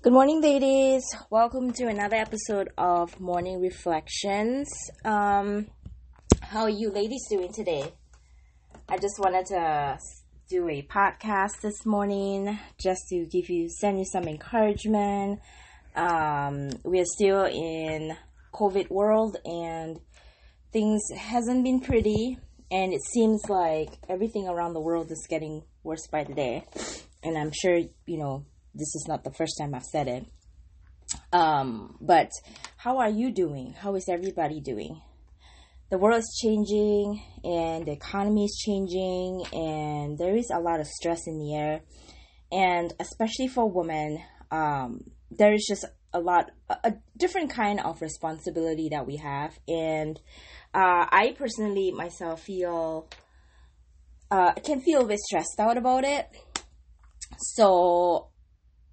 Good morning, ladies. Welcome to another episode of Morning Reflections. Um, how are you ladies doing today? I just wanted to do a podcast this morning just to give you, send you some encouragement. Um, we are still in COVID world and things hasn't been pretty and it seems like everything around the world is getting worse by the day. And I'm sure, you know, this is not the first time I've said it. Um, but how are you doing? How is everybody doing? The world is changing and the economy is changing, and there is a lot of stress in the air. And especially for women, um, there is just a lot, a, a different kind of responsibility that we have. And uh, I personally myself feel, uh, can feel a bit stressed out about it. So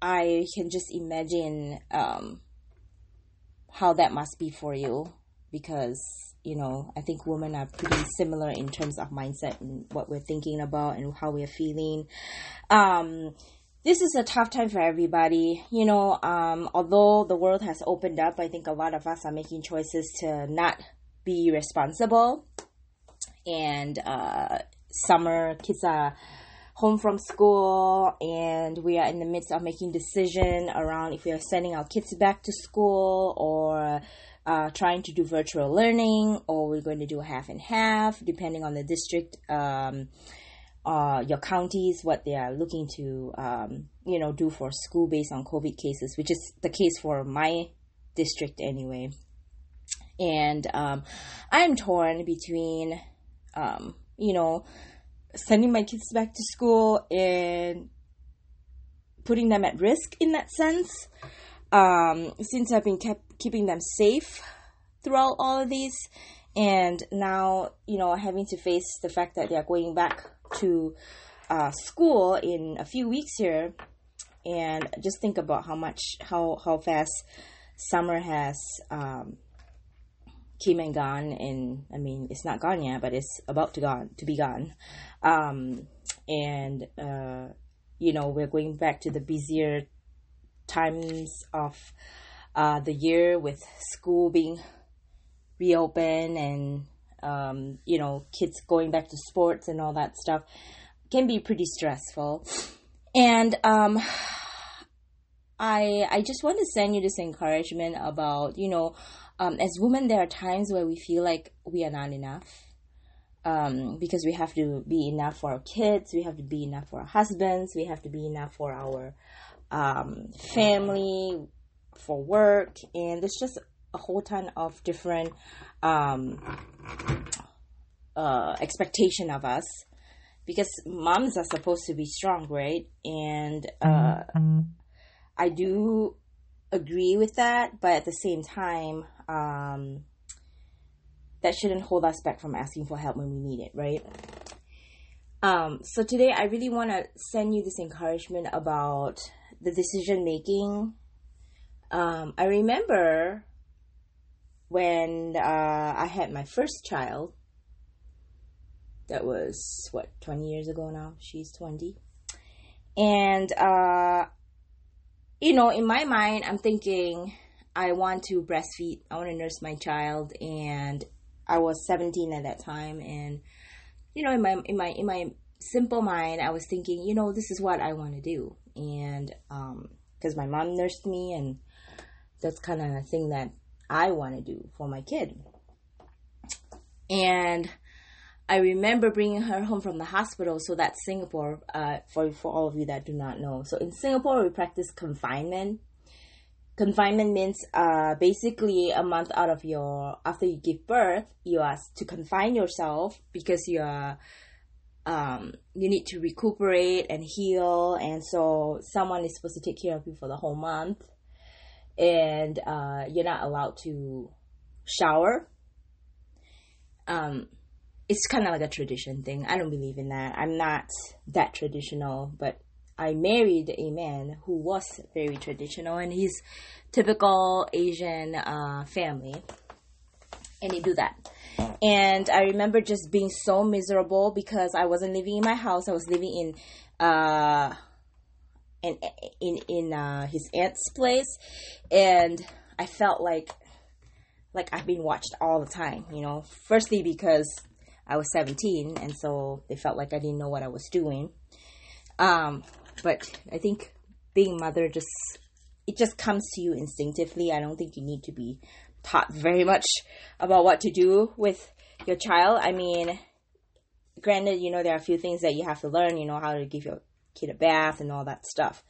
I can just imagine um, how that must be for you because you know I think women are pretty similar in terms of mindset and what we're thinking about and how we're feeling. Um, this is a tough time for everybody. You know, um, although the world has opened up, I think a lot of us are making choices to not be responsible. And uh, summer kids are home from school and we are in the midst of making decision around if we are sending our kids back to school or uh, trying to do virtual learning or we're going to do half and half depending on the district um, uh, your counties what they are looking to um, you know do for school based on covid cases which is the case for my district anyway. And um, i'm torn between um, you know sending my kids back to school and putting them at risk in that sense. Um, since I've been kept keeping them safe throughout all of these, and now you know having to face the fact that they are going back to uh, school in a few weeks here, and just think about how much how how fast summer has um, came and gone and i mean it's not gone yet but it's about to gone to be gone. Um, and uh, you know we're going back to the busier times of uh, the year with school being reopened and um, you know kids going back to sports and all that stuff can be pretty stressful. And um, I I just want to send you this encouragement about you know um, as women, there are times where we feel like we are not enough. Um, because we have to be enough for our kids, we have to be enough for our husbands, we have to be enough for our um, family, for work, and there's just a whole ton of different um, uh, expectation of us because moms are supposed to be strong, right? And uh, I do agree with that, but at the same time, um, that shouldn't hold us back from asking for help when we need it, right? Um, so today, I really want to send you this encouragement about the decision making. Um, I remember when uh, I had my first child. That was what twenty years ago now. She's twenty, and uh, you know, in my mind, I'm thinking I want to breastfeed. I want to nurse my child, and I was 17 at that time, and you know, in my in my in my simple mind, I was thinking, you know, this is what I want to do, and um, because my mom nursed me, and that's kind of a thing that I want to do for my kid, and. I remember bringing her home from the hospital. So that's Singapore. Uh, for for all of you that do not know, so in Singapore we practice confinement, confinement means uh, basically a month out of your after you give birth you are to confine yourself because you are um, you need to recuperate and heal and so someone is supposed to take care of you for the whole month. And uh, you're not allowed to shower. Um, it's kind of like a tradition thing. I don't believe in that. I'm not that traditional but I married a man who was very traditional and he's typical Asian uh, family. And he do that. And I remember just being so miserable because I wasn't living in my house. I was living in uh, in in in uh, his aunt's place, and I felt like like I've been watched all the time. You know, firstly because I was 17, and so they felt like I didn't know what I was doing. Um, but I think being a mother just it just comes to you instinctively. I don't think you need to be taught very much about what to do with your child. I mean, granted, you know, there are a few things that you have to learn, you know, how to give your kid a bath and all that stuff.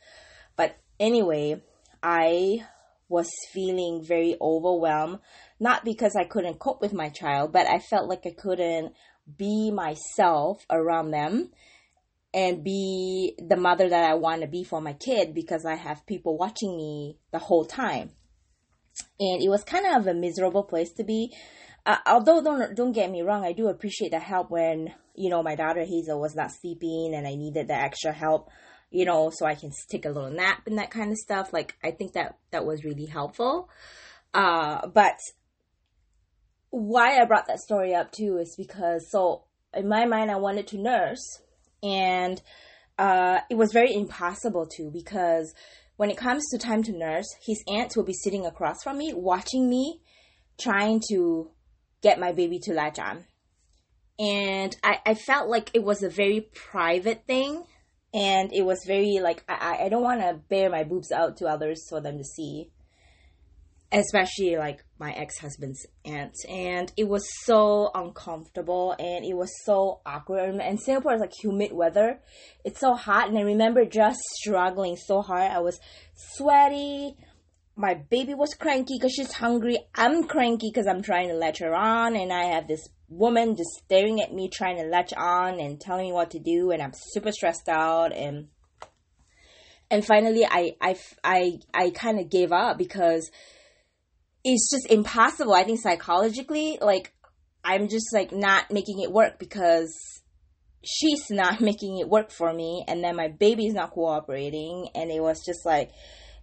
But anyway, I was feeling very overwhelmed, not because I couldn't cope with my child, but I felt like I couldn't be myself around them and be the mother that I want to be for my kid because I have people watching me the whole time. And it was kind of a miserable place to be. Uh, although don't don't get me wrong, I do appreciate the help when you know my daughter Hazel was not sleeping and I needed the extra help, you know, so I can take a little nap and that kind of stuff. Like I think that that was really helpful. Uh, but why I brought that story up too is because so in my mind I wanted to nurse and uh, it was very impossible to because when it comes to time to nurse, his aunt will be sitting across from me, watching me, trying to get my baby to latch on. And I, I felt like it was a very private thing. And it was very like, I, I don't want to bare my boobs out to others for them to see especially like my ex-husband's aunt and it was so uncomfortable and it was so awkward. And singapore is like humid weather. It's so hot and i remember just struggling so hard. I was sweaty. My baby was cranky because she's hungry. I'm cranky because i'm trying to latch her on and i have this woman just staring at me trying to latch on and telling me what to do and i'm super stressed out and and finally i i i, I kind of gave up because it's just impossible. I think psychologically, like I'm just like not making it work because she's not making it work for me and then my baby's not cooperating and it was just like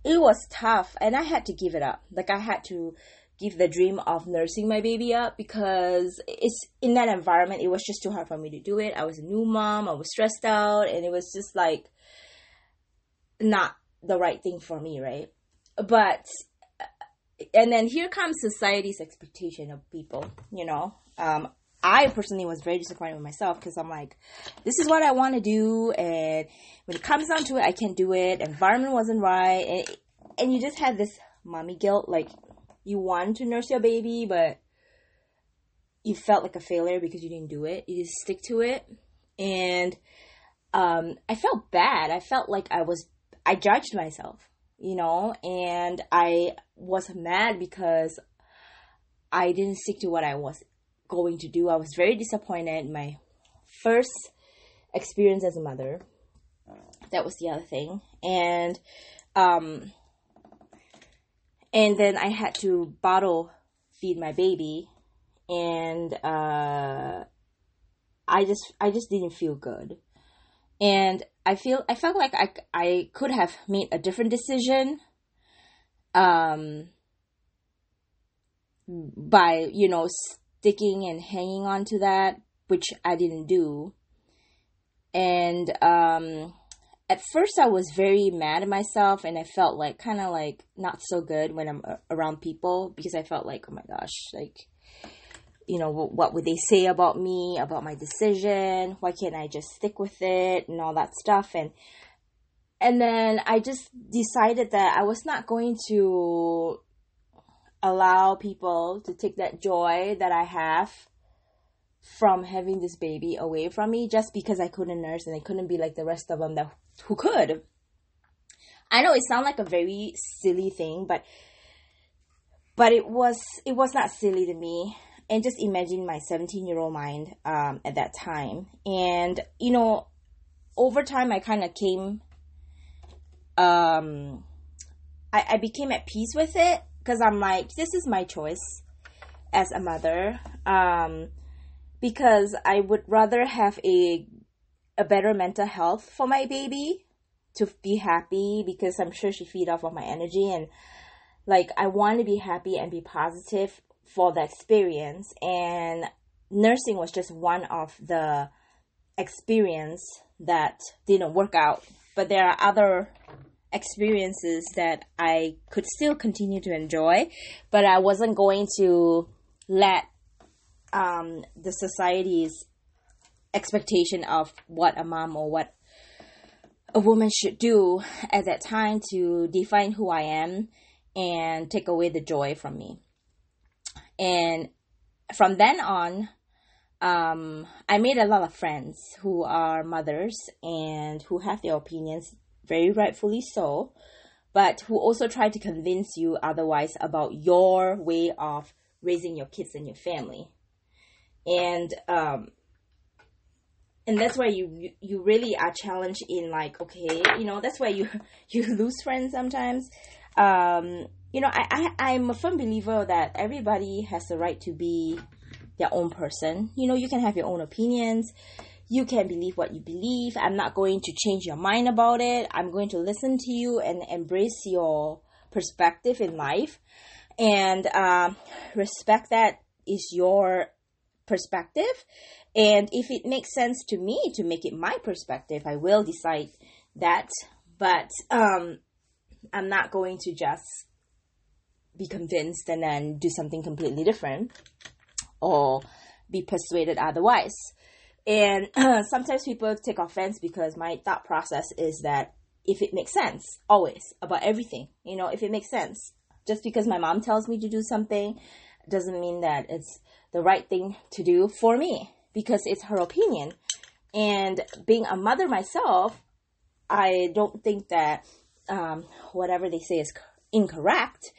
it was tough and I had to give it up. Like I had to give the dream of nursing my baby up because it's in that environment it was just too hard for me to do it. I was a new mom, I was stressed out and it was just like not the right thing for me, right? But and then here comes society's expectation of people you know? Um, i personally was very disappointed with myself because i'm like this is what i want to do and when it comes down to it i can't do it. Environment wasn't right and, and you just had this mommy guilt like you want to nurse your baby but you felt like a failure because you didn't do it. You just stick to it. And um, i felt bad. I felt like i was i judged myself you know, and I was mad because I didn't stick to what I was going to do. I was very disappointed. My first experience as a mother. That was the other thing. And um and then I had to bottle feed my baby and uh I just I just didn't feel good. And I feel I felt like I I could have made a different decision um by you know sticking and hanging on to that which I didn't do. And um at first I was very mad at myself and I felt like kind of like not so good when I'm around people because I felt like oh my gosh like you know, what would they say about me, about my decision? Why can't I just stick with it and all that stuff? And and then I just decided that I was not going to allow people to take that joy that I have from having this baby away from me just because I couldn't nurse and I couldn't be like the rest of them that who could. I know it sounds like a very silly thing, but but it was it was not silly to me and just imagine my 17 year old mind um, at that time. And you know over time i kind of came um I, I became at peace with it because i'm like this is my choice as a mother um because i would rather have a a better mental health for my baby to be happy because i'm sure she feed off of my energy and like i want to be happy and be positive for the experience and nursing was just one of the experience that didn't work out but there are other experiences that I could still continue to enjoy, but I wasn't going to let um, the society's expectation of what a mom or what a woman should do at that time to define who I am and take away the joy from me. And from then on, um, I made a lot of friends who are mothers and who have their opinions, very rightfully so, but who also try to convince you otherwise about your way of raising your kids and your family. And um, and that's why you you really are challenged in like okay you know that's why you you lose friends sometimes um you know I, I i'm a firm believer that everybody has the right to be their own person. You know you can have your own opinions. You can believe what you believe. I'm not going to change your mind about it. I'm going to listen to you and embrace your perspective in life. And um, respect that is your perspective. And if it makes sense to me to make it my perspective, I will decide that. But um, I'm not going to just be convinced and then do something completely different or be persuaded otherwise. And sometimes people take offense because my thought process is that if it makes sense, always about everything, you know, if it makes sense, just because my mom tells me to do something doesn't mean that it's the right thing to do for me because it's her opinion. And being a mother myself, I don't think that um, whatever they say is incorrect,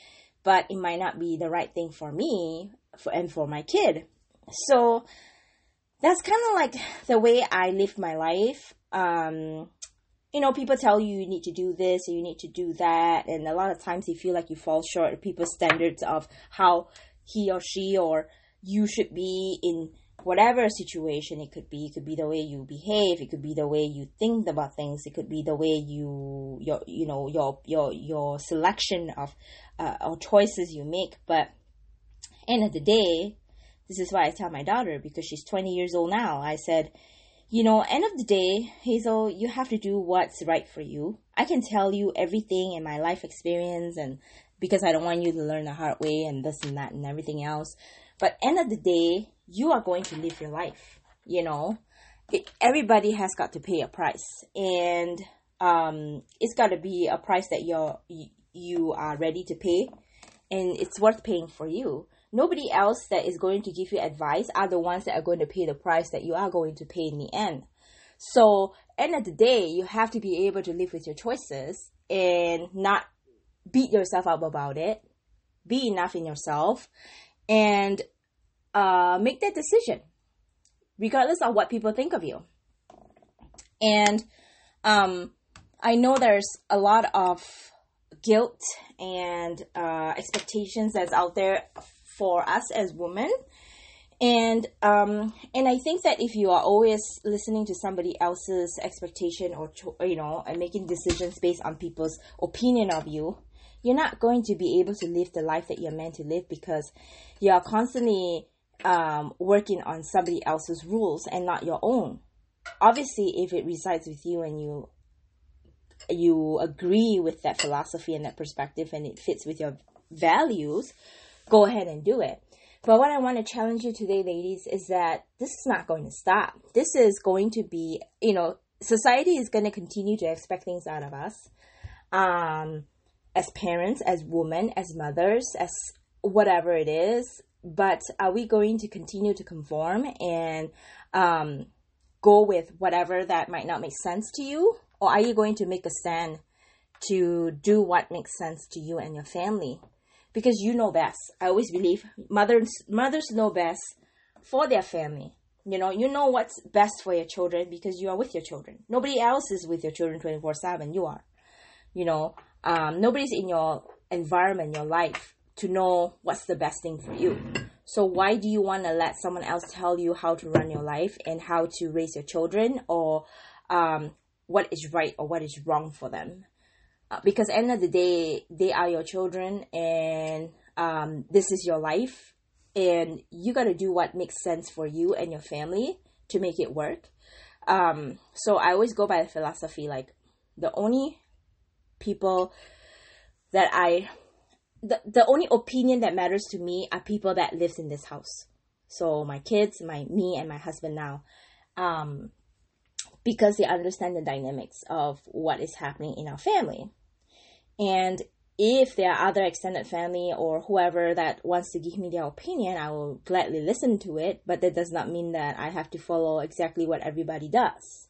but it might not be the right thing for me for, and for my kid. So that's kind of like the way I live my life. Um, you know, people tell you you need to do this you need to do that, and a lot of times you feel like you fall short of people's standards of how he or she or you should be in whatever situation it could be it could be the way you behave it could be the way you think about things it could be the way you your you know your your your selection of uh, or choices you make. But end of the day this is why i tell my daughter because she's 20 years old now. I said you know end of the day hazel you have to do what's right for you. I can tell you everything in my life experience and because i don't want you to learn the hard way and this and that and everything else but end of the day you are going to live your life you know? It, everybody has got to pay a price. And um, it's got to be a price that you're you are ready to pay. And it's worth paying for you. Nobody else that is going to give you advice are the ones that are going to pay the price that you are going to pay in the end. So end of the day you have to be able to live with your choices and not beat yourself up about it. Be enough in yourself and uh, make that decision, regardless of what people think of you. And um, I know there's a lot of guilt and uh, expectations that's out there for us as women. And um, and I think that if you are always listening to somebody else's expectation or you know and making decisions based on people's opinion of you, you're not going to be able to live the life that you're meant to live because you are constantly um, working on somebody else's rules and not your own. Obviously, if it resides with you and you you agree with that philosophy and that perspective and it fits with your values, go ahead and do it. But what I want to challenge you today, ladies, is that this is not going to stop. This is going to be, you know, society is going to continue to expect things out of us. Um, as parents, as women, as mothers, as whatever it is, but are we going to continue to conform and um, go with whatever that might not make sense to you? Or are you going to make a stand to do what makes sense to you and your family? Because you know best. I always believe mothers mothers know best for their family. You know, you know what's best for your children because you are with your children. Nobody else is with your children 24 7. You are. You know, um, nobody's in your environment, your life to know what's the best thing for you. So why do you want to let someone else tell you how to run your life and how to raise your children or um, what is right or what is wrong for them? Uh, because end of the day, they are your children and um, this is your life and you got to do what makes sense for you and your family to make it work. Um, so I always go by the philosophy like The only people that I the, the only opinion that matters to me are people that lives in this house. So my kids, my me and my husband now. Um because they understand the dynamics of what is happening in our family. And if there are other extended family or whoever that wants to give me their opinion, I will gladly listen to it, but that does not mean that I have to follow exactly what everybody does.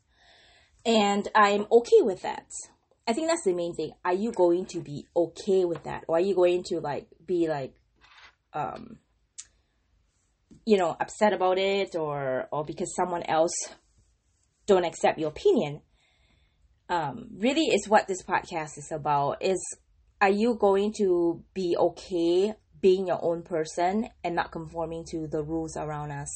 And I'm okay with that. I think that's the main thing. Are you going to be okay with that? Or are you going to like be like um you know, upset about it or or because someone else don't accept your opinion? Um really is what this podcast is about is are you going to be okay being your own person and not conforming to the rules around us?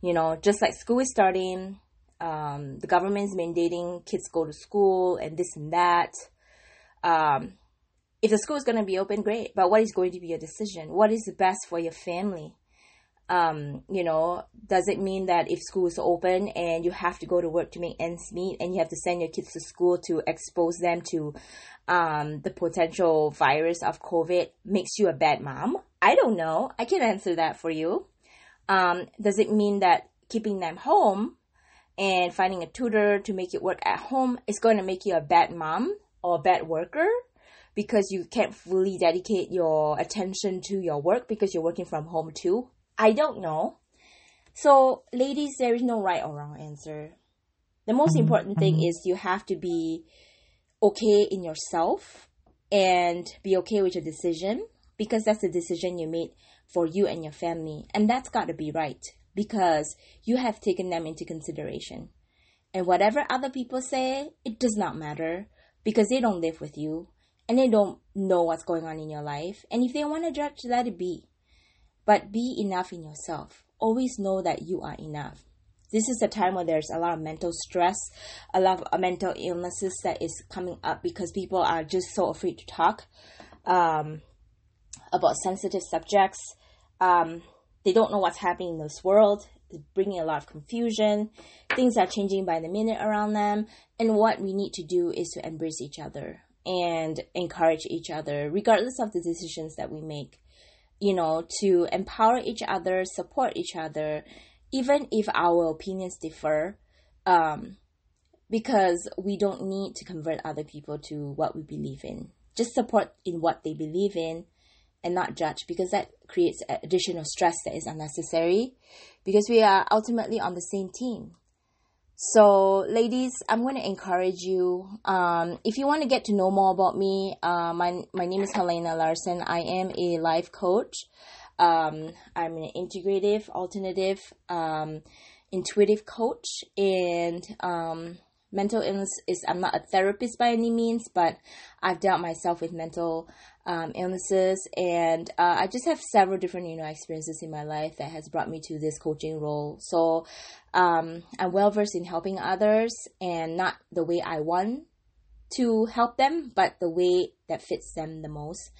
You know, just like school is starting, um, the government's mandating kids go to school and this and that. Um, if the school is going to be open, great. But what is going to be your decision? What is the best for your family? Um, you know, does it mean that if school is open and you have to go to work to make ends meet and you have to send your kids to school to expose them to um, the potential virus of COVID makes you a bad mom? I don't know. I can't answer that for you. Um, does it mean that keeping them home and finding a tutor to make it work at home is going to make you a bad mom or a bad worker because you can't fully dedicate your attention to your work because you're working from home too? I don't know. So, ladies, there is no right or wrong answer. The most mm-hmm. important thing mm-hmm. is you have to be okay in yourself and be okay with your decision because that's the decision you made for you and your family. And that's got to be right because you have taken them into consideration. And whatever other people say, it does not matter because they don't live with you and they don't know what's going on in your life. And if they want to judge, let it be. But be enough in yourself. Always know that you are enough. This is a time where there's a lot of mental stress, a lot of mental illnesses that is coming up because people are just so afraid to talk um, about sensitive subjects. Um, they don't know what's happening in this world. It's bringing a lot of confusion. Things are changing by the minute around them. And what we need to do is to embrace each other and encourage each other, regardless of the decisions that we make. You know, to empower each other, support each other, even if our opinions differ. Um, because we don't need to convert other people to what we believe in. Just support in what they believe in and not judge because that creates additional stress that is unnecessary because we are ultimately on the same team. So, ladies, I'm going to encourage you. Um, if you want to get to know more about me, uh, my, my name is Helena Larson. I am a life coach. Um, I'm an integrative, alternative, um, intuitive coach, and um, mental illness is I'm not a therapist by any means, but I've dealt myself with mental um, illnesses, and uh, I just have several different you know experiences in my life that has brought me to this coaching role. So um, I'm well versed in helping others, and not the way I want to help them, but the way that fits them the most.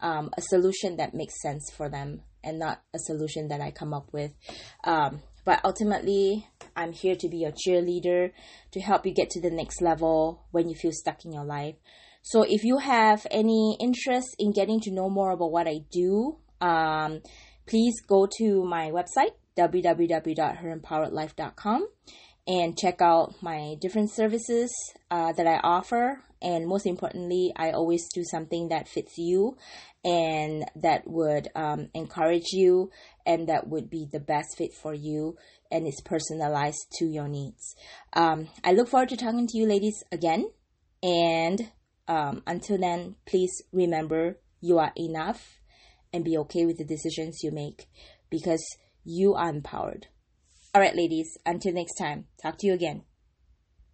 Um, a solution that makes sense for them, and not a solution that I come up with. Um, but ultimately, I'm here to be your cheerleader to help you get to the next level when you feel stuck in your life. So if you have any interest in getting to know more about what I do, um, please go to my website, www.herempoweredlife.com and check out my different services uh, that I offer. And most importantly, I always do something that fits you and that would um, encourage you and that would be the best fit for you and it's personalized to your needs. Um, I look forward to talking to you ladies again. And um, until then, please remember you are enough and be okay with the decisions you make because you are empowered. All right, ladies, until next time, talk to you again.